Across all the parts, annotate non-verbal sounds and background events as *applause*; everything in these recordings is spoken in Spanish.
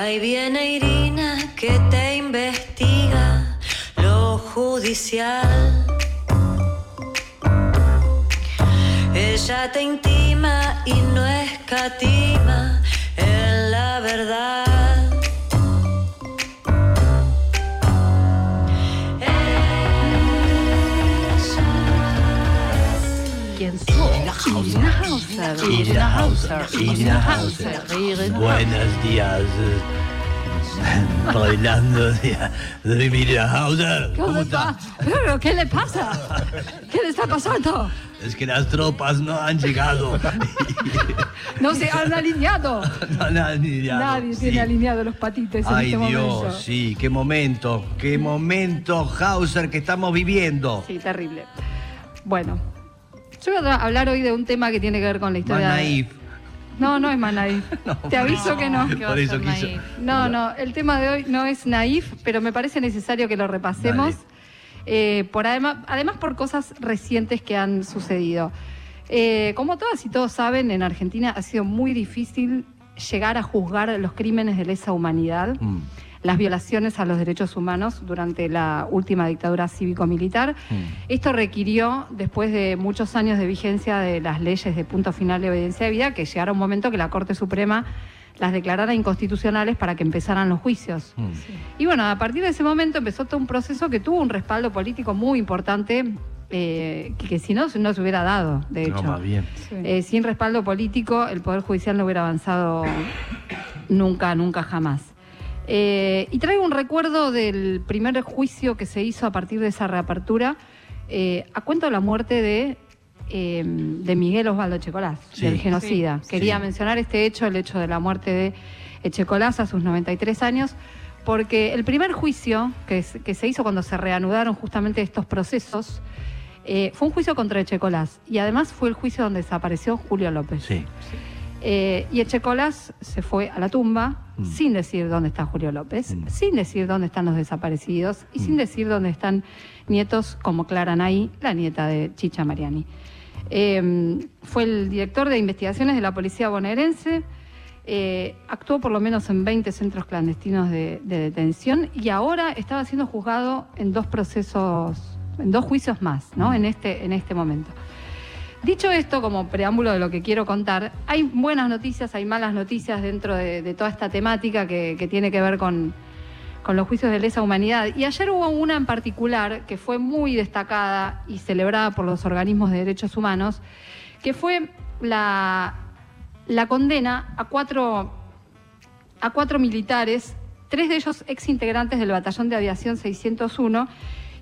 Ahí viene Irina que te investiga lo judicial. Ella te intima y no escatima en la verdad. Hauser. Irina Hauser. Irina Hauser. Buenos días. *laughs* Bailando de, Irina Hauser. ¿Cómo ¿Cómo está? ¿Pero qué le pasa? ¿Qué le está pasando? Es que las tropas no han llegado. *laughs* No se han *laughs* alineado. No, han llegado. Nadie Sí. tiene alineados los patites en Ay este Dios, momento. sí, qué momento, qué momento, Hauser, que estamos viviendo. Sí, terrible. Bueno, yo voy a hablar hoy de un tema que tiene que ver con la historia. de- naif. No, no es más naif. *laughs* Te aviso que no. ¿Qué va Por eso quiso. No, no, el tema de hoy no es naif, pero me parece necesario que lo repasemos. Eh, por además, además por cosas recientes que han sucedido. Eh, como todas y todos saben, en Argentina ha sido muy difícil llegar a juzgar los crímenes de lesa humanidad, Mm, las violaciones a los derechos humanos durante la última dictadura cívico-militar. mm. Esto requirió, después de muchos años de vigencia de las leyes de punto final de obediencia de vida, que llegara un momento que la Corte Suprema las declarara inconstitucionales para que empezaran los juicios. Mm. Y bueno, a partir de ese momento empezó todo un proceso que tuvo un respaldo político muy importante, eh, que, que si no, no se hubiera dado, de hecho. No, bien. Eh, sin respaldo político, el Poder Judicial no hubiera avanzado nunca, nunca jamás. Eh, y traigo un recuerdo del primer juicio que se hizo a partir de esa reapertura, eh, a cuento de la muerte de, eh, de Miguel Osvaldo Echecolás, Sí. del genocida. Sí. Quería Sí. mencionar este hecho, el hecho de la muerte de Echecolás a sus 93 años, porque el primer juicio que, se- que se hizo cuando se reanudaron justamente estos procesos, eh, fue un juicio contra Echecolás y además fue el juicio donde desapareció Julio López. Sí. Eh, y Echecolás se fue a la tumba Mm. sin decir dónde está Julio López, Mm. sin decir dónde están los desaparecidos y Mm. sin decir dónde están nietos como Clara Nay, la nieta de Chicha Mariani. Eh, fue el director de investigaciones de la policía bonaerense, eh, actuó por lo menos en 20 centros clandestinos de, de detención y ahora estaba siendo juzgado en dos procesos, en dos juicios más, ¿no? En este, en este momento. Dicho esto, como preámbulo de lo que quiero contar, hay buenas noticias, hay malas noticias dentro de, toda esta temática que, tiene que ver con, los juicios de lesa humanidad. Y ayer hubo una en particular que fue muy destacada y celebrada por los organismos de derechos humanos, que fue la, la condena a cuatro, a cuatro militares, tres de ellos ex integrantes del Batallón de Aviación 601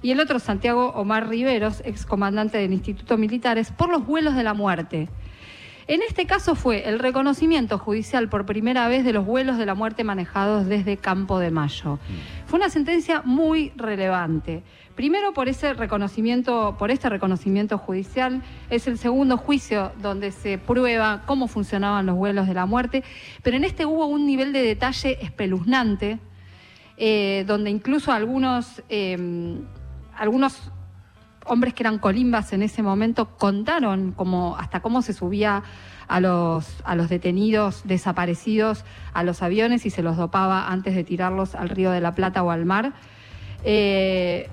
y el otro Santiago Omar Riveros, ex comandante del Instituto Militares, por los vuelos de la muerte. En este caso fue el reconocimiento judicial por primera vez de los vuelos de la muerte manejados desde Campo de Mayo. Fue una sentencia muy relevante. Primero por ese reconocimiento, por este reconocimiento judicial, es el segundo juicio donde se prueba cómo funcionaban los vuelos de la muerte, pero en este hubo un nivel de detalle espeluznante, eh, donde incluso algunos, eh, algunos hombres que eran colimbas en ese momento contaron como hasta cómo se subía a los, a los detenidos desaparecidos a los aviones y se los dopaba antes de tirarlos al río de la Plata o al mar. Eh,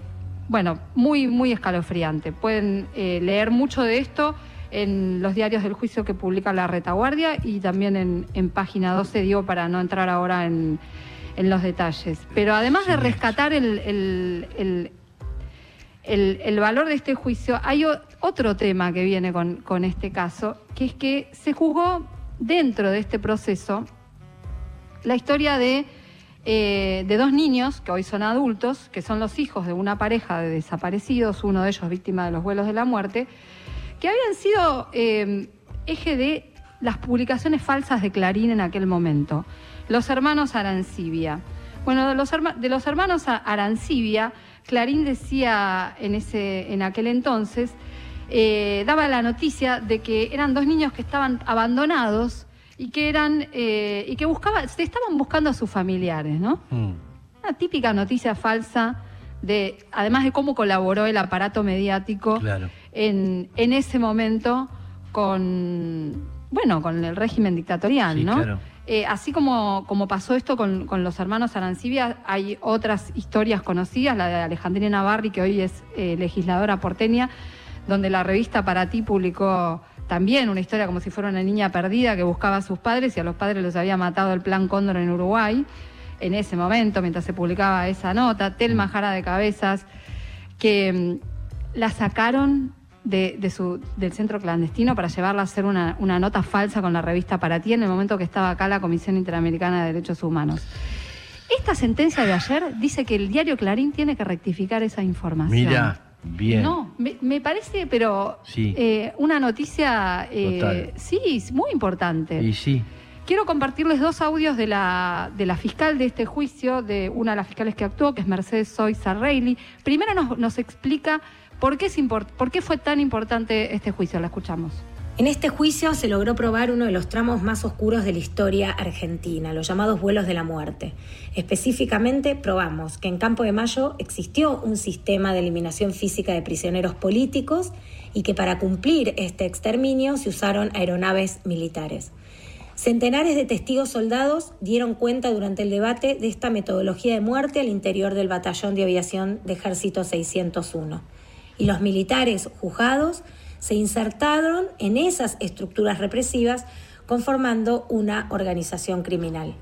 bueno, muy, muy escalofriante. Pueden eh, leer mucho de esto en los diarios del juicio que publica la retaguardia y también en, en página 12, digo, para no entrar ahora en, en los detalles. Pero además de rescatar el, el- el- el- valor de este juicio, hay otro tema que viene con, este caso, que es que se juzgó dentro de este proceso la historia de, eh, de dos niños que hoy son adultos, que son los hijos de una pareja de desaparecidos, uno de ellos víctima de los vuelos de la muerte, que habían sido eh, eje de las publicaciones falsas de Clarín en aquel momento. Los hermanos Arancibia. Bueno, de los, herma- de los hermanos Arancibia, Clarín decía en, ese, en aquel entonces, eh, daba la noticia de que eran dos niños que estaban abandonados y que eran eh, y que buscaban, se estaban buscando a sus familiares, ¿no? Mm. Una típica noticia falsa de, además de cómo colaboró el aparato mediático Claro. en, en ese momento con, bueno, con el régimen dictatorial, Sí, ¿no? claro. Eh, así como, como pasó esto con, con los hermanos Arancibia, hay otras historias conocidas, la de Alejandrina Navarri, que hoy es eh, legisladora porteña, donde la revista Para Ti publicó también una historia como si fuera una niña perdida que buscaba a sus padres y a los padres los había matado el plan Cóndor en Uruguay en ese momento, mientras se publicaba esa nota, Telma Jara de Cabezas, que mm, la sacaron de, de su, del centro clandestino para llevarla a hacer una, una nota falsa con la revista Para Ti en el momento que estaba acá la Comisión Interamericana de Derechos Humanos. Esta sentencia de ayer dice que el diario Clarín tiene que rectificar esa información. Mira, bien. No, me, me parece, pero Sí. eh, una noticia, eh, sí, es muy importante. Y sí. Quiero compartirles dos audios de la, de la fiscal de este juicio, de una de las fiscales que actuó, que es Mercedes Soiza Reilly. Primero nos, nos explica por qué, fue tan importante este juicio. La escuchamos. En este juicio se logró probar uno de los tramos más oscuros de la historia argentina, los llamados vuelos de la muerte. Específicamente probamos que en Campo de Mayo existió un sistema de eliminación física de prisioneros políticos y que para cumplir este exterminio se usaron aeronaves militares. Centenares de testigos soldados dieron cuenta durante el debate de esta metodología de muerte al interior del batallón de aviación de Ejército 601. Y los militares juzgados se insertaron en esas estructuras represivas conformando una organización criminal.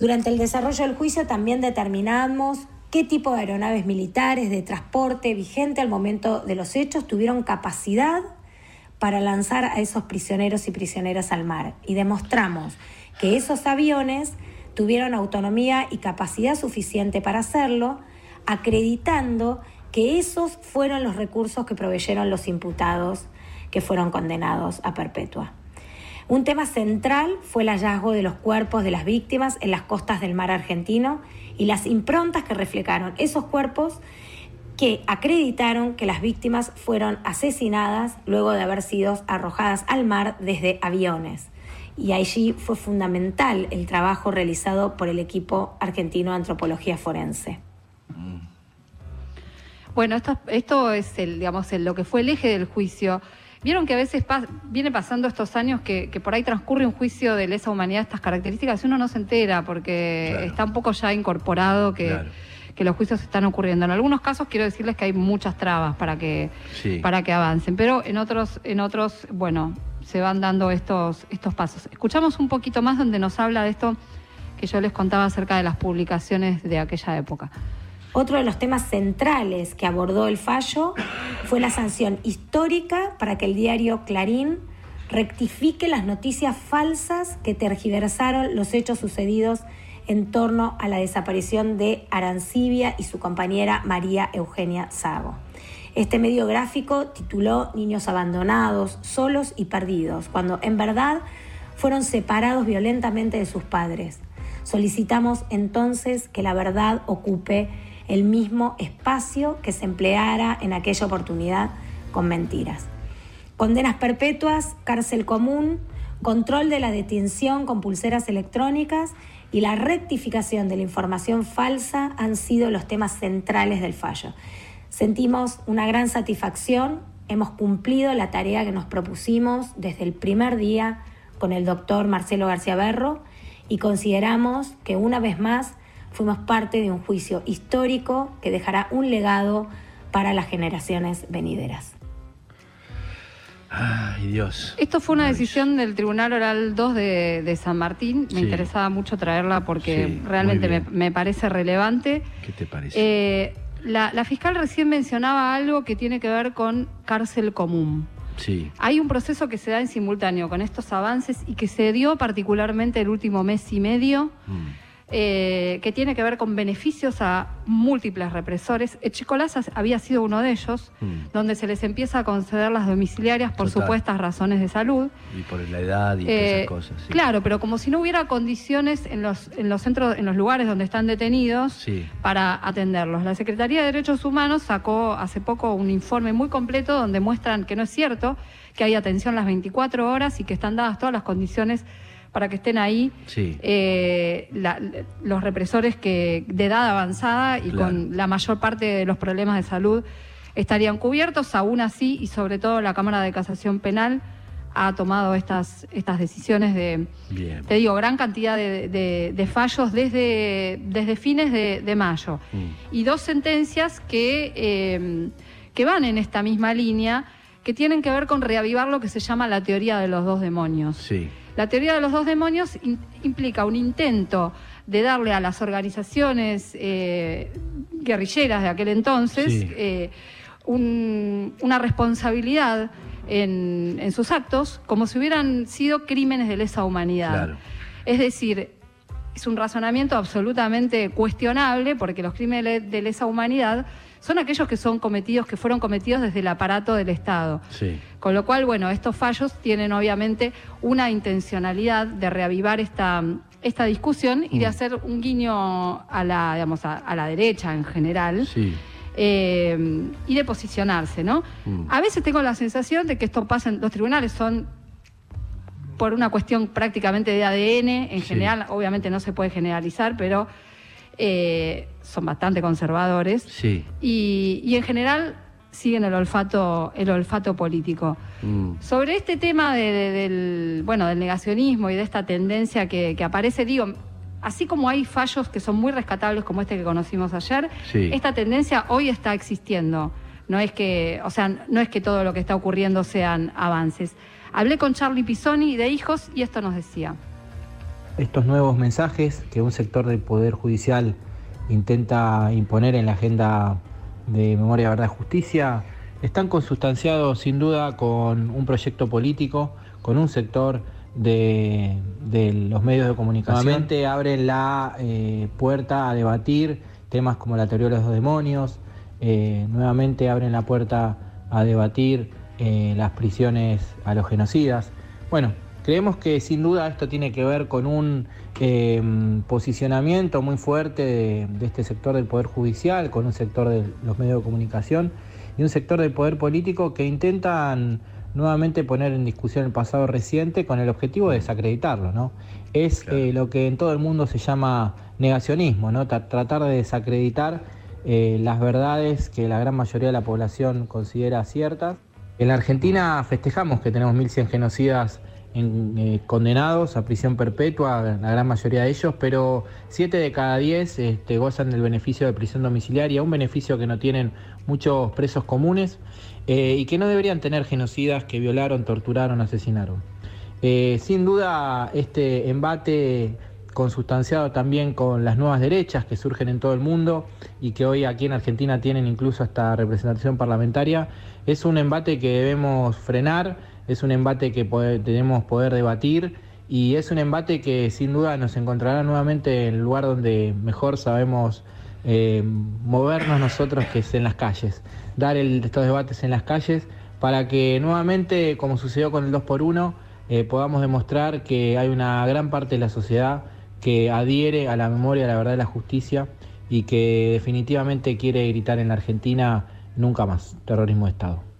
Durante el desarrollo del juicio también determinamos qué tipo de aeronaves militares de transporte vigente al momento de los hechos tuvieron capacidad para lanzar a esos prisioneros y prisioneras al mar. Y demostramos que esos aviones tuvieron autonomía y capacidad suficiente para hacerlo, acreditando que esos fueron los recursos que proveyeron los imputados que fueron condenados a perpetua. Un tema central fue el hallazgo de los cuerpos de las víctimas en las costas del mar argentino y las improntas que reflejaron esos cuerpos que acreditaron que las víctimas fueron asesinadas luego de haber sido arrojadas al mar desde aviones. Y allí fue fundamental el trabajo realizado por el equipo argentino de antropología forense. Bueno, esto, esto es el, digamos, el- lo que fue el eje del juicio. Vieron que a veces pas- viene pasando estos años que, que por ahí transcurre un juicio de lesa humanidad de estas características y uno no se entera porque Claro. está un poco ya incorporado que, Claro. que los juicios están ocurriendo. En algunos casos quiero decirles que hay muchas trabas para que, Sí. para que avancen, pero en otros, en otros, bueno, se van dando estos, estos pasos. Escuchamos un poquito más donde nos habla de esto que yo les contaba acerca de las publicaciones de aquella época. Otro de los temas centrales que abordó el fallo fue la sanción histórica para que el diario Clarín rectifique las noticias falsas que tergiversaron los hechos sucedidos en torno a la desaparición de Arancibia y su compañera María Eugenia Sago. Este medio gráfico tituló Niños abandonados, solos y perdidos, cuando en verdad fueron separados violentamente de sus padres. Solicitamos entonces que la verdad ocupe el mismo espacio que se empleara en aquella oportunidad con mentiras. Condenas perpetuas, cárcel común, control de la detención con pulseras electrónicas y la rectificación de la información falsa han sido los temas centrales del fallo. Sentimos una gran satisfacción, hemos cumplido la tarea que nos propusimos desde el primer día con el doctor Marcelo García Berro y consideramos que una vez más fuimos parte de un juicio histórico que dejará un legado para las generaciones venideras. Ay, Dios. Esto fue una decisión del Tribunal Oral 2 de, de San Martín. Me Sí. interesaba mucho traerla porque Sí, realmente me, parece relevante. ¿Qué te parece? Eh, la, la fiscal recién mencionaba algo que tiene que ver con cárcel común. sí. Hay un proceso que se da en simultáneo con estos avances y que se dio particularmente el último mes y medio, Mm. Eh, que tiene que ver con beneficios a múltiples represores. Echicolaza había sido uno de ellos, Mm. donde se les empieza a conceder las domiciliarias por Total. supuestas razones de salud. Y por la edad y Eh, esas cosas. sí. Claro, pero como si no hubiera condiciones en los, en los centros, en los lugares donde están detenidos Sí. para atenderlos. La Secretaría de Derechos Humanos sacó hace poco un informe muy completo donde muestran que no es cierto, que hay atención las 24 horas y que están dadas todas las condiciones para que estén ahí Sí. eh, la- los represores que de edad avanzada y Claro. con la mayor parte de los problemas de salud estarían cubiertos, aún así, y sobre todo la Cámara de Casación Penal ha tomado estas, estas decisiones de, Bien. te digo, gran cantidad de, de- de fallos desde, desde fines de, de mayo. Mm. Y dos sentencias que, eh, que van en esta misma línea, que tienen que ver con reavivar lo que se llama la teoría de los dos demonios. Sí. La teoría de los dos demonios in- implica un intento de darle a las organizaciones eh, guerrilleras de aquel entonces Sí. eh, un- una responsabilidad en, en sus actos como si hubieran sido crímenes de lesa humanidad. Claro. Es decir, es un razonamiento absolutamente cuestionable porque los crímenes de lesa humanidad son aquellos que son cometidos, que fueron cometidos desde el aparato del Estado. Sí. Con lo cual, bueno, estos fallos tienen obviamente una intencionalidad de reavivar esta, esta discusión y de Mm. hacer un guiño a la, digamos, a, a la derecha en general Sí. eh, y de posicionarse, ¿no? Mm. A veces tengo la sensación de que esto pasa en los tribunales son por una cuestión prácticamente de ADN, en Sí. general, obviamente no se puede generalizar, pero eh, son bastante conservadores Sí. y, y en general siguen el olfato, el olfato político. Mm. Sobre este tema de- de- del, bueno, del negacionismo y de esta tendencia que, que aparece, digo, así como hay fallos que son muy rescatables como este que conocimos ayer, Sí. esta tendencia hoy está existiendo. No es que, o sea, no es que todo lo que está ocurriendo sean avances. Hablé con Charlie Pisoni de Hijos y esto nos decía. estos nuevos mensajes que un sector del Poder Judicial intenta imponer en la agenda de memoria, verdad y justicia están consustanciados sin duda con un proyecto político, con un sector de, de los medios de comunicación. Nuevamente abren la eh, puerta a debatir temas como la teoría de los demonios, eh, nuevamente abren la puerta a debatir eh, las prisiones a los genocidas. Bueno, creemos que sin duda esto tiene que ver con un eh, posicionamiento muy fuerte de, de este sector del Poder Judicial, con un sector de los medios de comunicación y un sector del Poder Político que intentan nuevamente poner en discusión el pasado reciente con el objetivo de desacreditarlo, ¿no? Es Claro. eh, lo que en todo el mundo se llama negacionismo, ¿no? Tra- tratar de desacreditar eh, las verdades que la gran mayoría de la población considera ciertas. En la Argentina festejamos que tenemos 1.100 genocidas en, eh, condenados a prisión perpetua, la gran mayoría de ellos, pero 7 de cada 10 este, gozan del beneficio de prisión domiciliaria, un beneficio que no tienen muchos presos comunes eh, y que no deberían tener genocidas que violaron, torturaron, asesinaron. Eh, sin duda, este embate consustanciado también con las nuevas derechas que surgen en todo el mundo y que hoy aquí en Argentina tienen incluso hasta representación parlamentaria, es un embate que debemos frenar, es un embate que pode- tenemos poder debatir y es un embate que sin duda nos encontrará nuevamente en el lugar donde mejor sabemos eh, movernos nosotros, que es en las calles, dar el- estos debates en las calles para que nuevamente, como sucedió con el 2x1, eh, podamos demostrar que hay una gran parte de la sociedad que adhiere a la memoria, a la verdad y la justicia y que definitivamente quiere gritar en la Argentina nunca más terrorismo de Estado.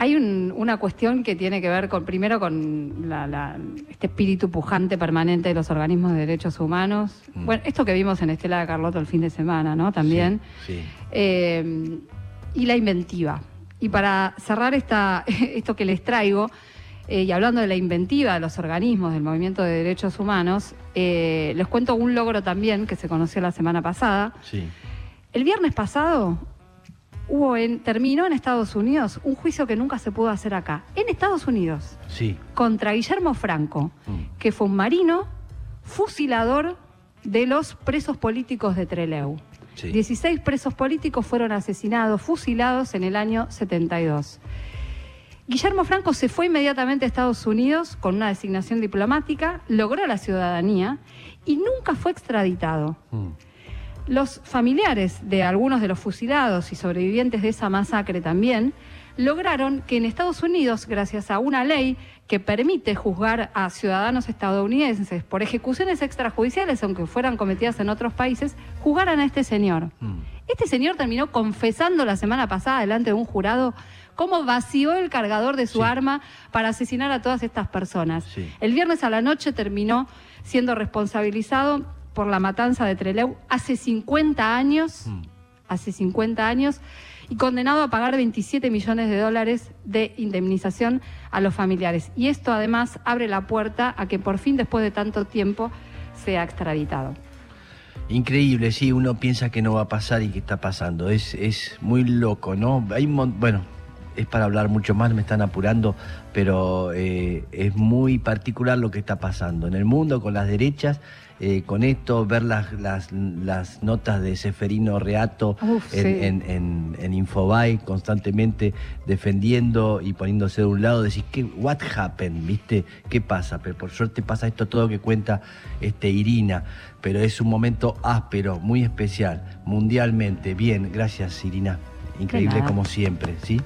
Hay un- una cuestión que tiene que ver con, primero, con la- la- este espíritu pujante permanente de los organismos de derechos humanos. Mm. Bueno, esto que vimos en Estela de Carlotto el fin de semana, ¿no? También. Sí. Eh, y la inventiva. Y para cerrar esta, *laughs* esto que les traigo, eh, y hablando de la inventiva de los organismos del movimiento de derechos humanos, eh, les cuento un logro también que se conoció la semana pasada. Sí. El viernes pasado hubo en, terminó en Estados Unidos un juicio que nunca se pudo hacer acá. En Estados Unidos, Sí. contra Guillermo Franco, Mm. que fue un marino fusilador de los presos políticos de Trelew. Sí. 16 presos políticos fueron asesinados, fusilados en el año 72. Guillermo Franco se fue inmediatamente a Estados Unidos con una designación diplomática, logró la ciudadanía y nunca fue extraditado. Mm. Los familiares de algunos de los fusilados y sobrevivientes de esa masacre también lograron que en Estados Unidos, gracias a una ley que permite juzgar a ciudadanos estadounidenses por ejecuciones extrajudiciales, aunque fueran cometidas en otros países, juzgaran a este señor. Mm. Este señor terminó confesando la semana pasada delante de un jurado cómo vació el cargador de su Sí. arma para asesinar a todas estas personas. Sí. El viernes a la noche terminó siendo responsabilizado por la matanza de Trelew hace 50 años, Mm. hace 50 años, y condenado a pagar 27 millones de dólares de indemnización a los familiares. Y esto además abre la puerta a que por fin, después de tanto tiempo, sea extraditado. Increíble, sí, uno piensa que no va a pasar y que está pasando. Es, es muy loco, ¿no? Hay bueno, es para hablar mucho más, me están apurando, pero eh, es muy particular lo que está pasando en el mundo con las derechas. Eh, con esto, ver las, las, las, notas de Seferino Reato en, en, en, Infobay constantemente defendiendo y poniéndose de un lado, decir, ¿qué, what happened? ¿Viste? ¿Qué pasa? Pero por suerte pasa esto todo que cuenta este, Irina, pero es un momento áspero, muy especial, mundialmente. Bien, gracias Irina. Increíble como siempre, ¿sí?